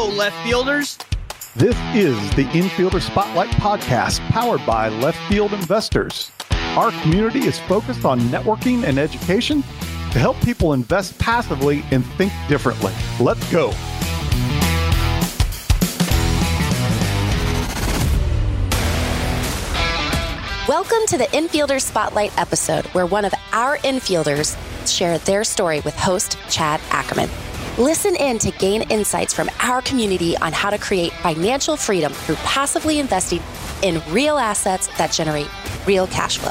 Hello, left fielders. This is the Infielder Spotlight podcast powered by Left Field Investors. Our community is focused on networking and education to help people invest passively and think differently. Let's go. Welcome to the Infielder Spotlight episode, where one of our infielders shared their story with host Chad Ackerman. Listen in to gain insights from our community on how to create financial freedom through passively investing in real assets that generate real cash flow.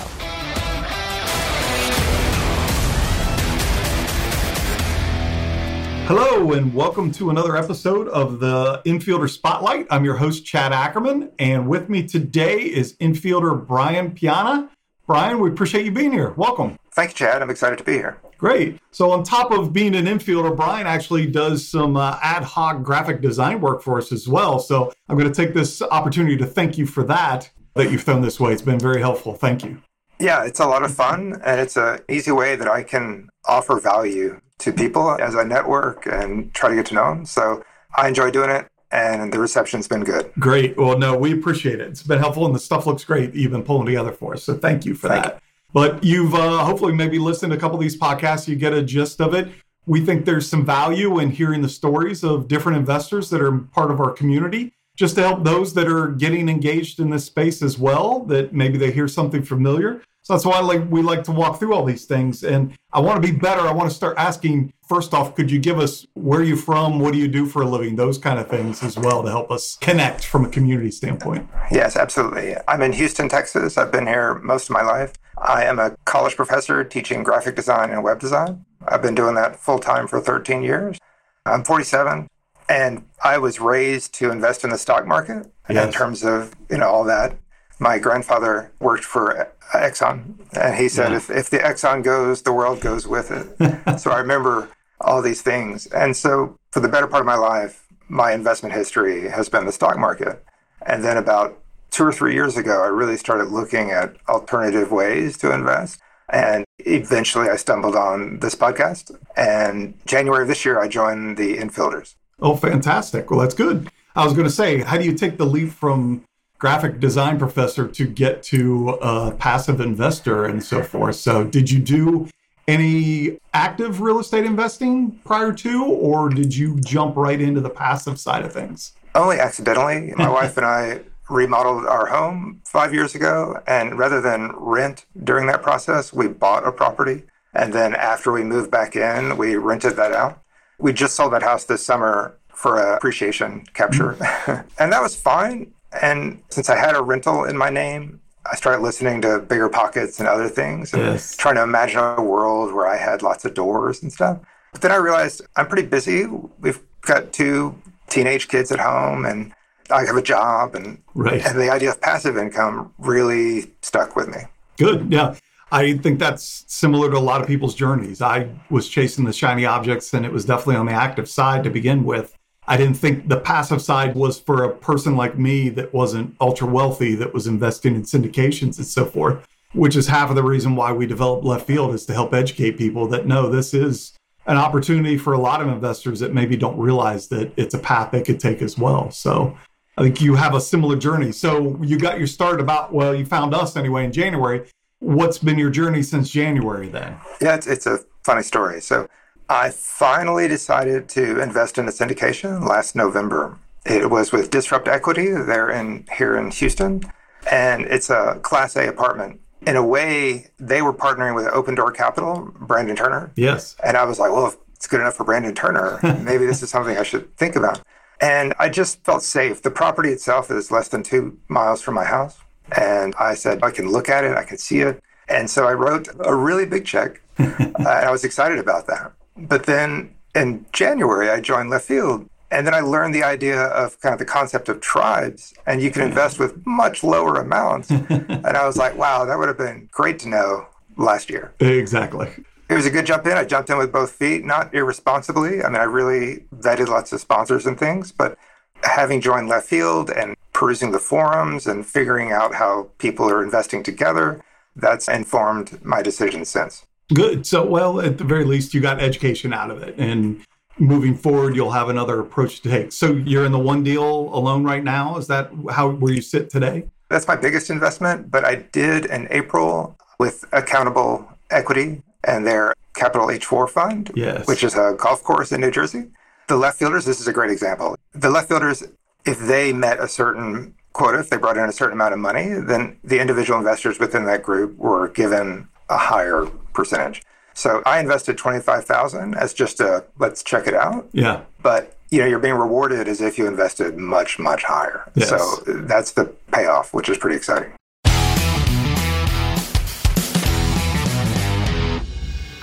Hello, and welcome to another episode of the Infielder Spotlight. I'm your host, Chad Ackerman, and with me today is infielder Brian Piana. Brian, we appreciate you being here. Welcome. Thank you, Chad. I'm excited to be here. Great. So, on top of being an infielder, Brian actually does some uh, ad hoc graphic design work for us as well. So, I'm going to take this opportunity to thank you for that, that you've thrown this way. It's been very helpful. Thank you. Yeah, it's a lot of fun, and it's an easy way that I can offer value to people as I network and try to get to know them. So I enjoy doing it, and the reception's been good. Great. Well, no, we appreciate it. It's been helpful, and the stuff looks great you've been pulling together for us. So thank you for thank that. You. But you've uh, hopefully maybe listened to a couple of these podcasts, you get a gist of it. We think there's some value in hearing the stories of different investors that are part of our community just to help those that are getting engaged in this space as well that maybe they hear something familiar. So that's why like we like to walk through all these things. And i want to be better. I want to start asking first off could you give us where you're from? What do you do for a living? Those kind of things as well to help us connect from a community standpoint. Yes absolutely. I'm in houston texas. I've been here most of my life i am a college professor teaching graphic design and web design i've been doing that full time for 13 years i'm 47 and I was raised to invest in the stock market yes. in terms of, you know, all that. My grandfather worked for Exxon, and he said, yeah. if, if the Exxon goes, the world goes with it. so I remember all these things. And so for the better part of my life, my investment history has been the stock market. And then about two or three years ago, I really started looking at alternative ways to invest. And eventually I stumbled on this podcast. And January of this year, I joined the Infielders. Oh, fantastic. Well, that's good. I was going to say, how do you take the leap from graphic design professor to get to a passive investor and so forth? So, did you do any active real estate investing prior to, or did you jump right into the passive side of things? Only accidentally. My wife and I remodeled our home five years ago, and rather than rent during that process, we bought a property. And then after we moved back in, we rented that out. We just sold that house this summer for a appreciation capture, mm-hmm. and that was fine. And since I had a rental in my name, I started listening to Bigger Pockets and other things, and yes. trying to imagine a world where I had lots of doors and stuff. But then I realized I'm pretty busy. We've got two teenage kids at home, and I have a job, and right. and the idea of passive income really stuck with me. Good, yeah. I think that's similar to a lot of people's journeys. I was chasing the shiny objects and it was definitely on the active side to begin with. I didn't think the passive side was for a person like me that wasn't ultra wealthy, that was investing in syndications and so forth, which is half of the reason why we developed Left Field is to help educate people that no, this is an opportunity for a lot of investors that maybe don't realize that it's a path they could take as well. So I think you have a similar journey. So you got your start about, well, you found us anyway in January What's been your journey since January then? Yeah, it's, it's a funny story. So I finally decided to invest in a syndication last November. It was with Disrupt Equity. They're in here in Houston, and it's a Class A apartment. In a way, they were partnering with Open Door Capital, Brandon Turner. Yes. And I was like, well, if it's good enough for Brandon Turner, maybe this is something I should think about. And I just felt safe. The property itself is less than two miles from my house. And I said, I can look at it, I can see it. And so I wrote a really big check. and I was excited about that. But then in January, I joined Left Field. And then I learned the idea of kind of the concept of tribes, and you can invest with much lower amounts. and I was like, wow, that would have been great to know last year. Exactly. It was a good jump in. I jumped in with both feet, not irresponsibly. I mean, I really vetted lots of sponsors and things, but having joined Left Field and perusing the forums and figuring out how people are investing together, that's informed my decision since. Good. So, well, at the very least, you got education out of it. And moving forward you'll have another approach to take. So you're in the one deal alone right now. Is that how where you sit today? That's my biggest investment, but I did in April with Accountable Equity and their Capital H4 fund, yes. which is a golf course in New Jersey. The left fielders, this is a great example. The left fielders, if they met a certain quota, if they brought in a certain amount of money, then the individual investors within that group were given a higher percentage. So I invested 25,000 as just a let's check it out. Yeah. But you know, you're being rewarded as if you invested much much higher. Yes. So that's the payoff, which is pretty exciting.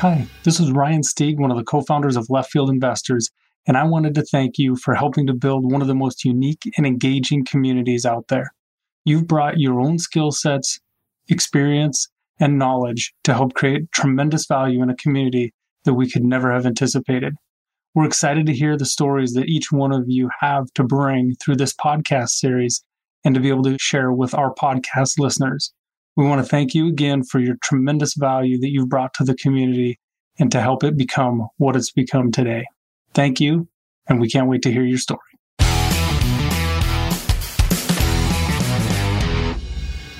Hi, this is Ryan Stieg, one of the co-founders of Left Field Investors, and I wanted to thank you for helping to build one of the most unique and engaging communities out there. You've brought your own skill sets, experience, and knowledge to help create tremendous value in a community that we could never have anticipated. We're excited to hear the stories that each one of you have to bring through this podcast series and to be able to share with our podcast listeners. We want to thank you again for your tremendous value that you've brought to the community and to help it become what it's become today. Thank you, and we can't wait to hear your story.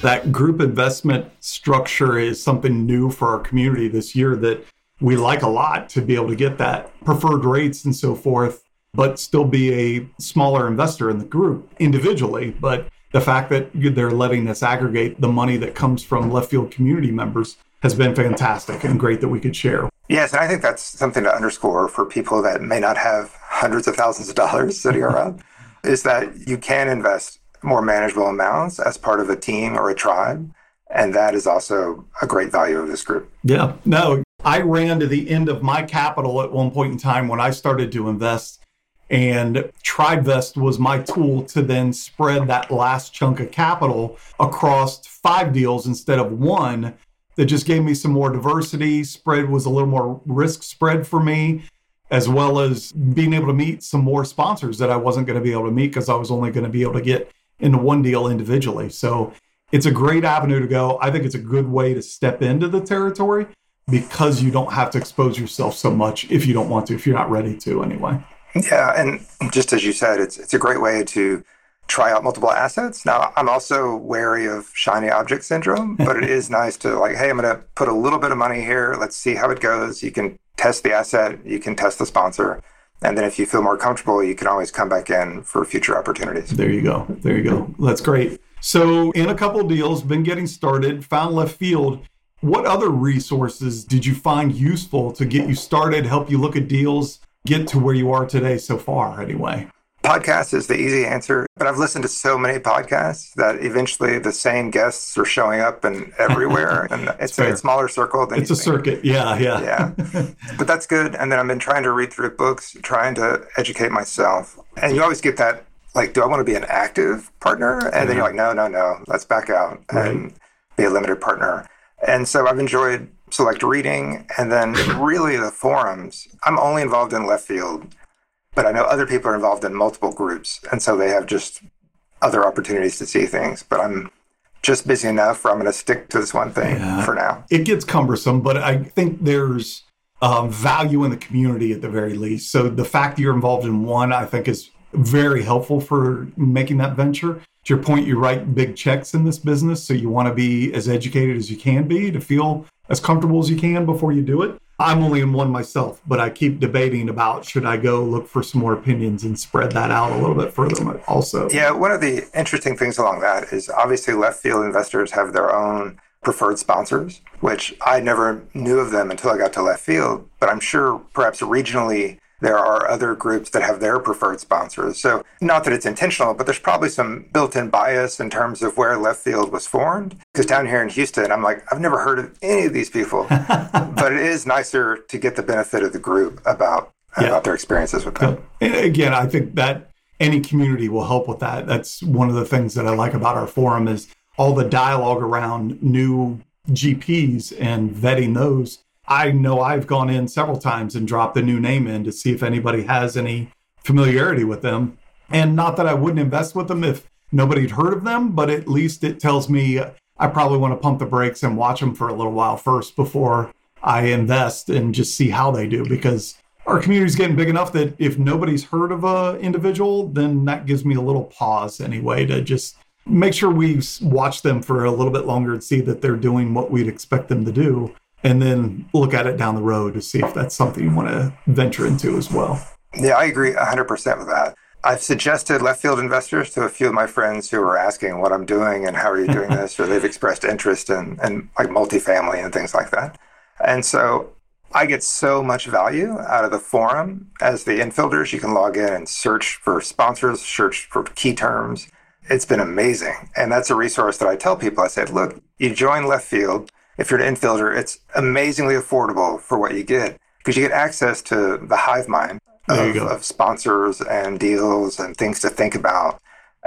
that group investment structure is something new for our community this year that we like a lot to be able to get that preferred rates and so forth, but still be a smaller investor in the group individually. But the fact that they're letting us aggregate the money that comes from left field community members has been fantastic and great that we could share. Yes, and I think that's something to underscore for people that may not have hundreds of thousands of dollars sitting around is that you can invest more manageable amounts as part of a team or a tribe. And that is also a great value of this group. Yeah. No, I ran to the end of my capital at one point in time when I started to invest. And TribeVest was my tool to then spread that last chunk of capital across five deals instead of one. That just gave me some more diversity. Spread was a little more risk spread for me, as well as being able to meet some more sponsors that I wasn't going to be able to meet because I was only going to be able to get into one deal individually. So it's a great avenue to go. I think it's a good way to step into the territory because you don't have to expose yourself so much if you don't want to, if you're not ready to anyway. Yeah, and just as you said, it's it's a great way to try out multiple assets. Now, I'm also wary of shiny object syndrome, but it is nice to like, hey, I'm going to put a little bit of money here. Let's see how it goes. You can test the asset, you can test the sponsor, and then if you feel more comfortable, you can always come back in for future opportunities. There you go. There you go. That's great. So, in a couple deals, been getting started, found left field. What other resources did you find useful to get you started, help you look at deals, get to where you are today so far, anyway? Podcast is the easy answer, but I've listened to so many podcasts that eventually the same guests are showing up and everywhere, and it's a smaller circle. Than it's a think. circuit, yeah, yeah, yeah. but that's good. And then I've been trying to read through books, trying to educate myself, and you always get that like, do I want to be an active partner? And yeah. then you're like, no, no, no, let's back out right. and be a limited partner. And so I've enjoyed select reading, and then really the forums. I'm only involved in left field but I know other people are involved in multiple groups, and so they have just other opportunities to see things. But I'm just busy enough where I'm going to stick to this one thing yeah. for now. It gets cumbersome, but I think there's um, value in the community at the very least. So the fact that you're involved in one, I think, is very helpful for making that venture. To your point, you write big checks in this business, so you want to be as educated as you can be to feel as comfortable as you can before you do it. I'm only in one myself, but I keep debating about should I go look for some more opinions and spread that out a little bit further also. Yeah, one of the interesting things along that is obviously left field investors have their own preferred sponsors, which I never knew of them until I got to left field, but I'm sure perhaps regionally there are other groups that have their preferred sponsors. So, not that it's intentional, but there's probably some built in bias in terms of where left field was formed. Because down here in Houston, I'm like, I've never heard of any of these people. but it is nicer to get the benefit of the group about, yeah. about their experiences with them. And again, I think that any community will help with that. That's one of the things that I like about our forum is all the dialogue around new GPs and vetting those I know I've gone in several times and dropped the new name in to see if anybody has any familiarity with them. And not that I wouldn't invest with them if nobody'd heard of them, but at least it tells me I probably want to pump the brakes and watch them for a little while first before I invest and just see how they do because our community's getting big enough that if nobody's heard of a individual, then that gives me a little pause anyway to just make sure we watch them for a little bit longer and see that they're doing what we'd expect them to do, and then look at it down the road to see if that's something you want to venture into as well. Yeah, I agree 100% with that. I've suggested left field investors to a few of my friends who are asking what I'm doing and how are you doing this, or they've expressed interest in, in like multifamily and things like that. And so I get so much value out of the forum as the infielders. You can log in and search for sponsors, search for key terms. It's been amazing. And that's a resource that I tell people. I said, look, you join left field. If you're an infielder, it's amazingly affordable for what you get because you get access to the hive mind of, of, sponsors and deals and things to think about.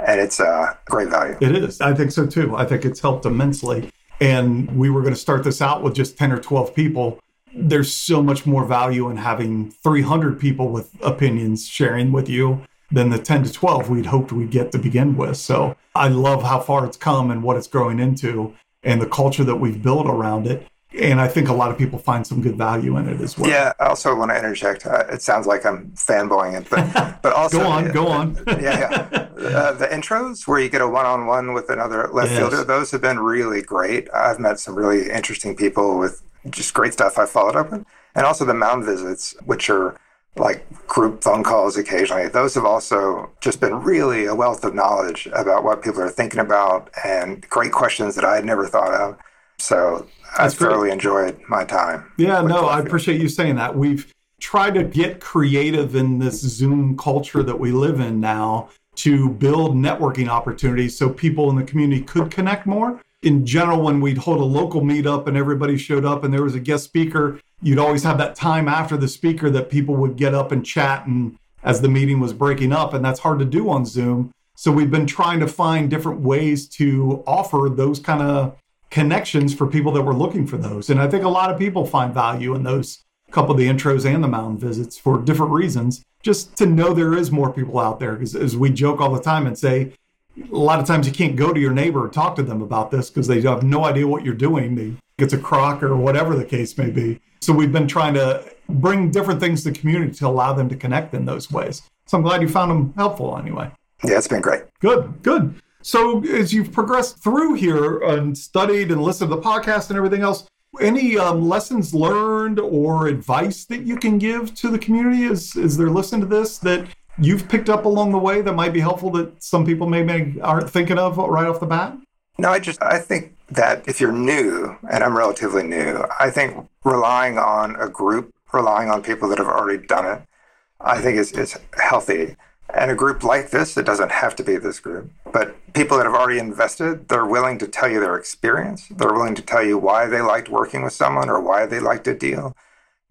And it's a great value. It is. I think so too. I think it's helped immensely. And we were going to start this out with just 10 or 12 people there's so much more value in having 300 people with opinions sharing with you than the 10 to 12 we'd hoped we'd get to begin with. So I love how far it's come and what it's growing into and the culture that we've built around it. And I think a lot of people find some good value in it as well. Yeah, I also want to interject. Uh, it sounds like I'm fanboying it, but but also go on, go on. yeah, yeah. Uh, the intros where you get a one-on-one with another left yes. fielder, those have been really great. I've met some really interesting people with just great stuff I followed up with. And also the mound visits, which are like group phone calls occasionally. Those have also just been really a wealth of knowledge about what people are thinking about and great questions that I had never thought of. So I've thoroughly enjoyed my time. Yeah, no, I appreciate you saying that. We've tried to get creative in this Zoom culture that we live in now to build networking opportunities so people in the community could connect more in general, when we'd hold a local meetup and everybody showed up and there was a guest speaker, you'd always have that time after the speaker that people would get up and chat and as the meeting was breaking up. And that's hard to do on Zoom. So we've been trying to find different ways to offer those kind of connections for people that were looking for those. And I think a lot of people find value in those couple of the intros and the mound visits for different reasons. Just to know there is more people out there, because as we joke all the time and say, a lot of times you can't go to your neighbor and talk to them about this because they have no idea what you're doing. They, it's a crock or whatever the case may be. So we've been trying to bring different things to the community to allow them to connect in those ways. So I'm glad you found them helpful anyway. Yeah, it's been great. Good, good. So as you've progressed through here and studied and listened to the podcast and everything else, any um, lessons learned or advice that you can give to the community as, as they're listening to this that you've picked up along the way that might be helpful that some people maybe aren't thinking of right off the bat? No, I just I think that if you're new, and I'm relatively new, I think relying on a group, relying on people that have already done it, I think is is healthy. And a group like this, it doesn't have to be this group, but people that have already invested, they're willing to tell you their experience. They're willing to tell you why they liked working with someone or why they liked a deal.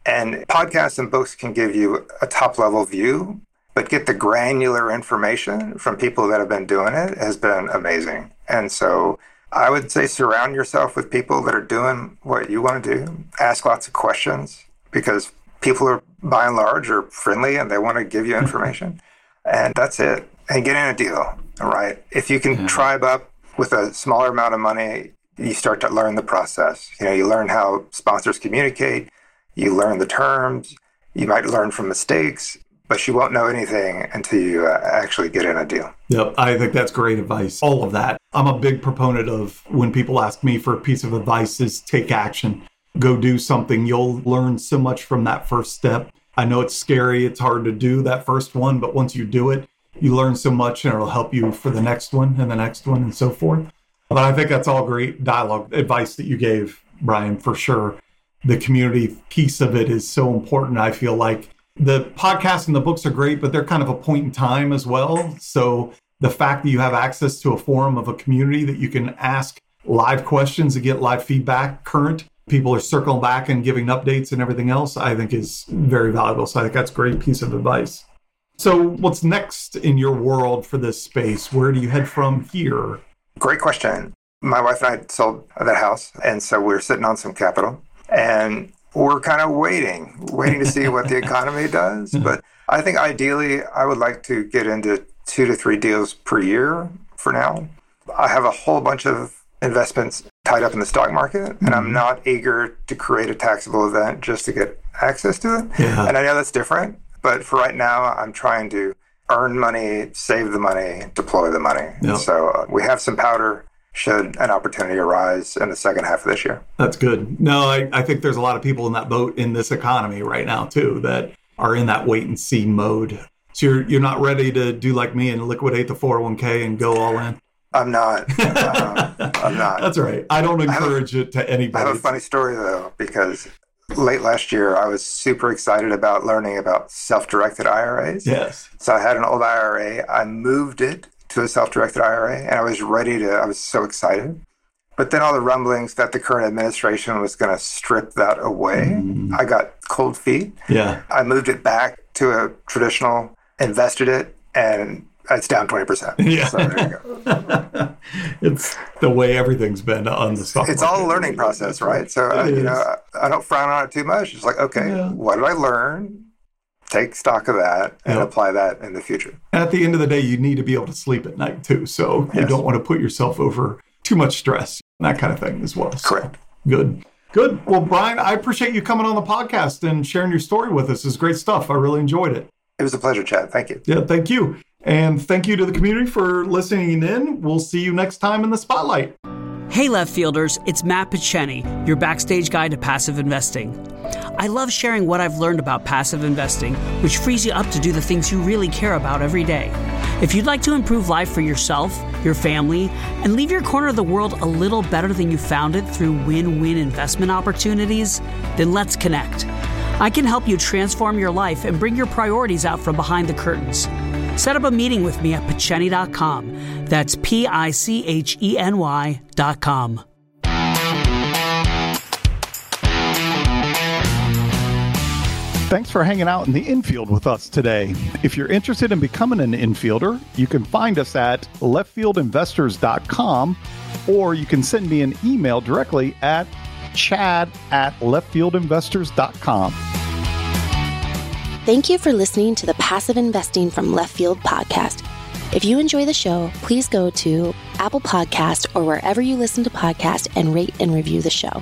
And podcasts and books can give you a top level view, but get the granular information from people that have been doing it has been amazing. And so I would say surround yourself with people that are doing what you want to do. Ask lots of questions because people are by and large are friendly and they want to give you hmm. information. and that's it. And get in a deal. All right. If you can yeah. tribe up with a smaller amount of money, you start to learn the process. You know, you learn how sponsors communicate, you learn the terms, you might learn from mistakes, but you won't know anything until you uh, actually get in a deal. Yep, I think that's great advice. All of that. I'm a big proponent of when people ask me for a piece of advice is take action. Go do something. You'll learn so much from that first step. I know it's scary, it's hard to do that first one, but once you do it, you learn so much and it'll help you for the next one and the next one and so forth. But I think that's all great dialogue advice that you gave, Brian, for sure. The community piece of it is so important. I feel like the podcast and the books are great, but they're kind of a point in time as well. So the fact that you have access to a forum of a community that you can ask live questions and get live feedback, current people are circling back and giving updates and everything else, I think is very valuable. So I think that's a great piece of advice. So what's next in your world for this space? Where do you head from here? Great question. My wife and I sold that house, and so we're sitting on some capital. And we're kind of waiting, waiting to see what the economy does. But I think ideally, I would like to get into two to three deals per year for now. I have a whole bunch of investments tied up in the stock market, and I'm Mhm. not eager to create a taxable event just to get access to it. Yeah. And I know that's different, but for right now, I'm trying to earn money, save the money, deploy the money. Yep. So uh, we have some powder should an opportunity arise in the second half of this year. That's good. No, I, I think there's a lot of people in that boat in this economy right now too that are in that wait and see mode. So you're you're not ready to do like me and liquidate the 401k and go all in. I'm not. uh, I'm not. That's right. I don't have a- encourage it to anybody. I have a funny story though, because late last year I was super excited about learning about self-directed IRAs. Yes. So I had an old IRA. I moved it to a self-directed IRA, and I was ready to. I was so excited. But then all the rumblings that the current administration was going to strip that away. Mm. I got cold feet. Yeah. I moved it back to a traditional, invested it, and it's down twenty percent. Yeah. So there you go. it's the way everything's been on the stock It's all a learning process, right? So uh, you know. I I don't frown on it too much. It's like, okay, Yeah. what did I learn? Take stock of that and Yep. apply that in the future. At the end of the day, you need to be able to sleep at night too. So you Yes. don't want to put yourself over too much stress, and that kind of thing as well. So, Correct. Good. Good. Well, Brian, I appreciate you coming on the podcast and sharing your story with us. It's great stuff. I really enjoyed it. It was a pleasure, Chad. Thank you. Yeah, thank you. And thank you to the community for listening in. We'll see you next time in the spotlight. Hey, left fielders, it's Matt Picheny, your backstage guide to passive investing. I love sharing what I've learned about passive investing, which frees you up to do the things you really care about every day. If you'd like to improve life for yourself, your family, and leave your corner of the world a little better than you found it through win win investment opportunities, then let's connect. I can help you transform your life and bring your priorities out from behind the curtains. Set up a meeting with me at Picheny.com. That's P I C H E N Y.com. Thanks for hanging out in the infield with us today. If you're interested in becoming an infielder, you can find us at leftfieldinvestors.com or you can send me an email directly at chad at leftfieldinvestors.com. Thank you for listening to the Passive Investing from Left Field podcast. If you enjoy the show, please go to Apple Podcast or wherever you listen to podcasts and rate and review the show.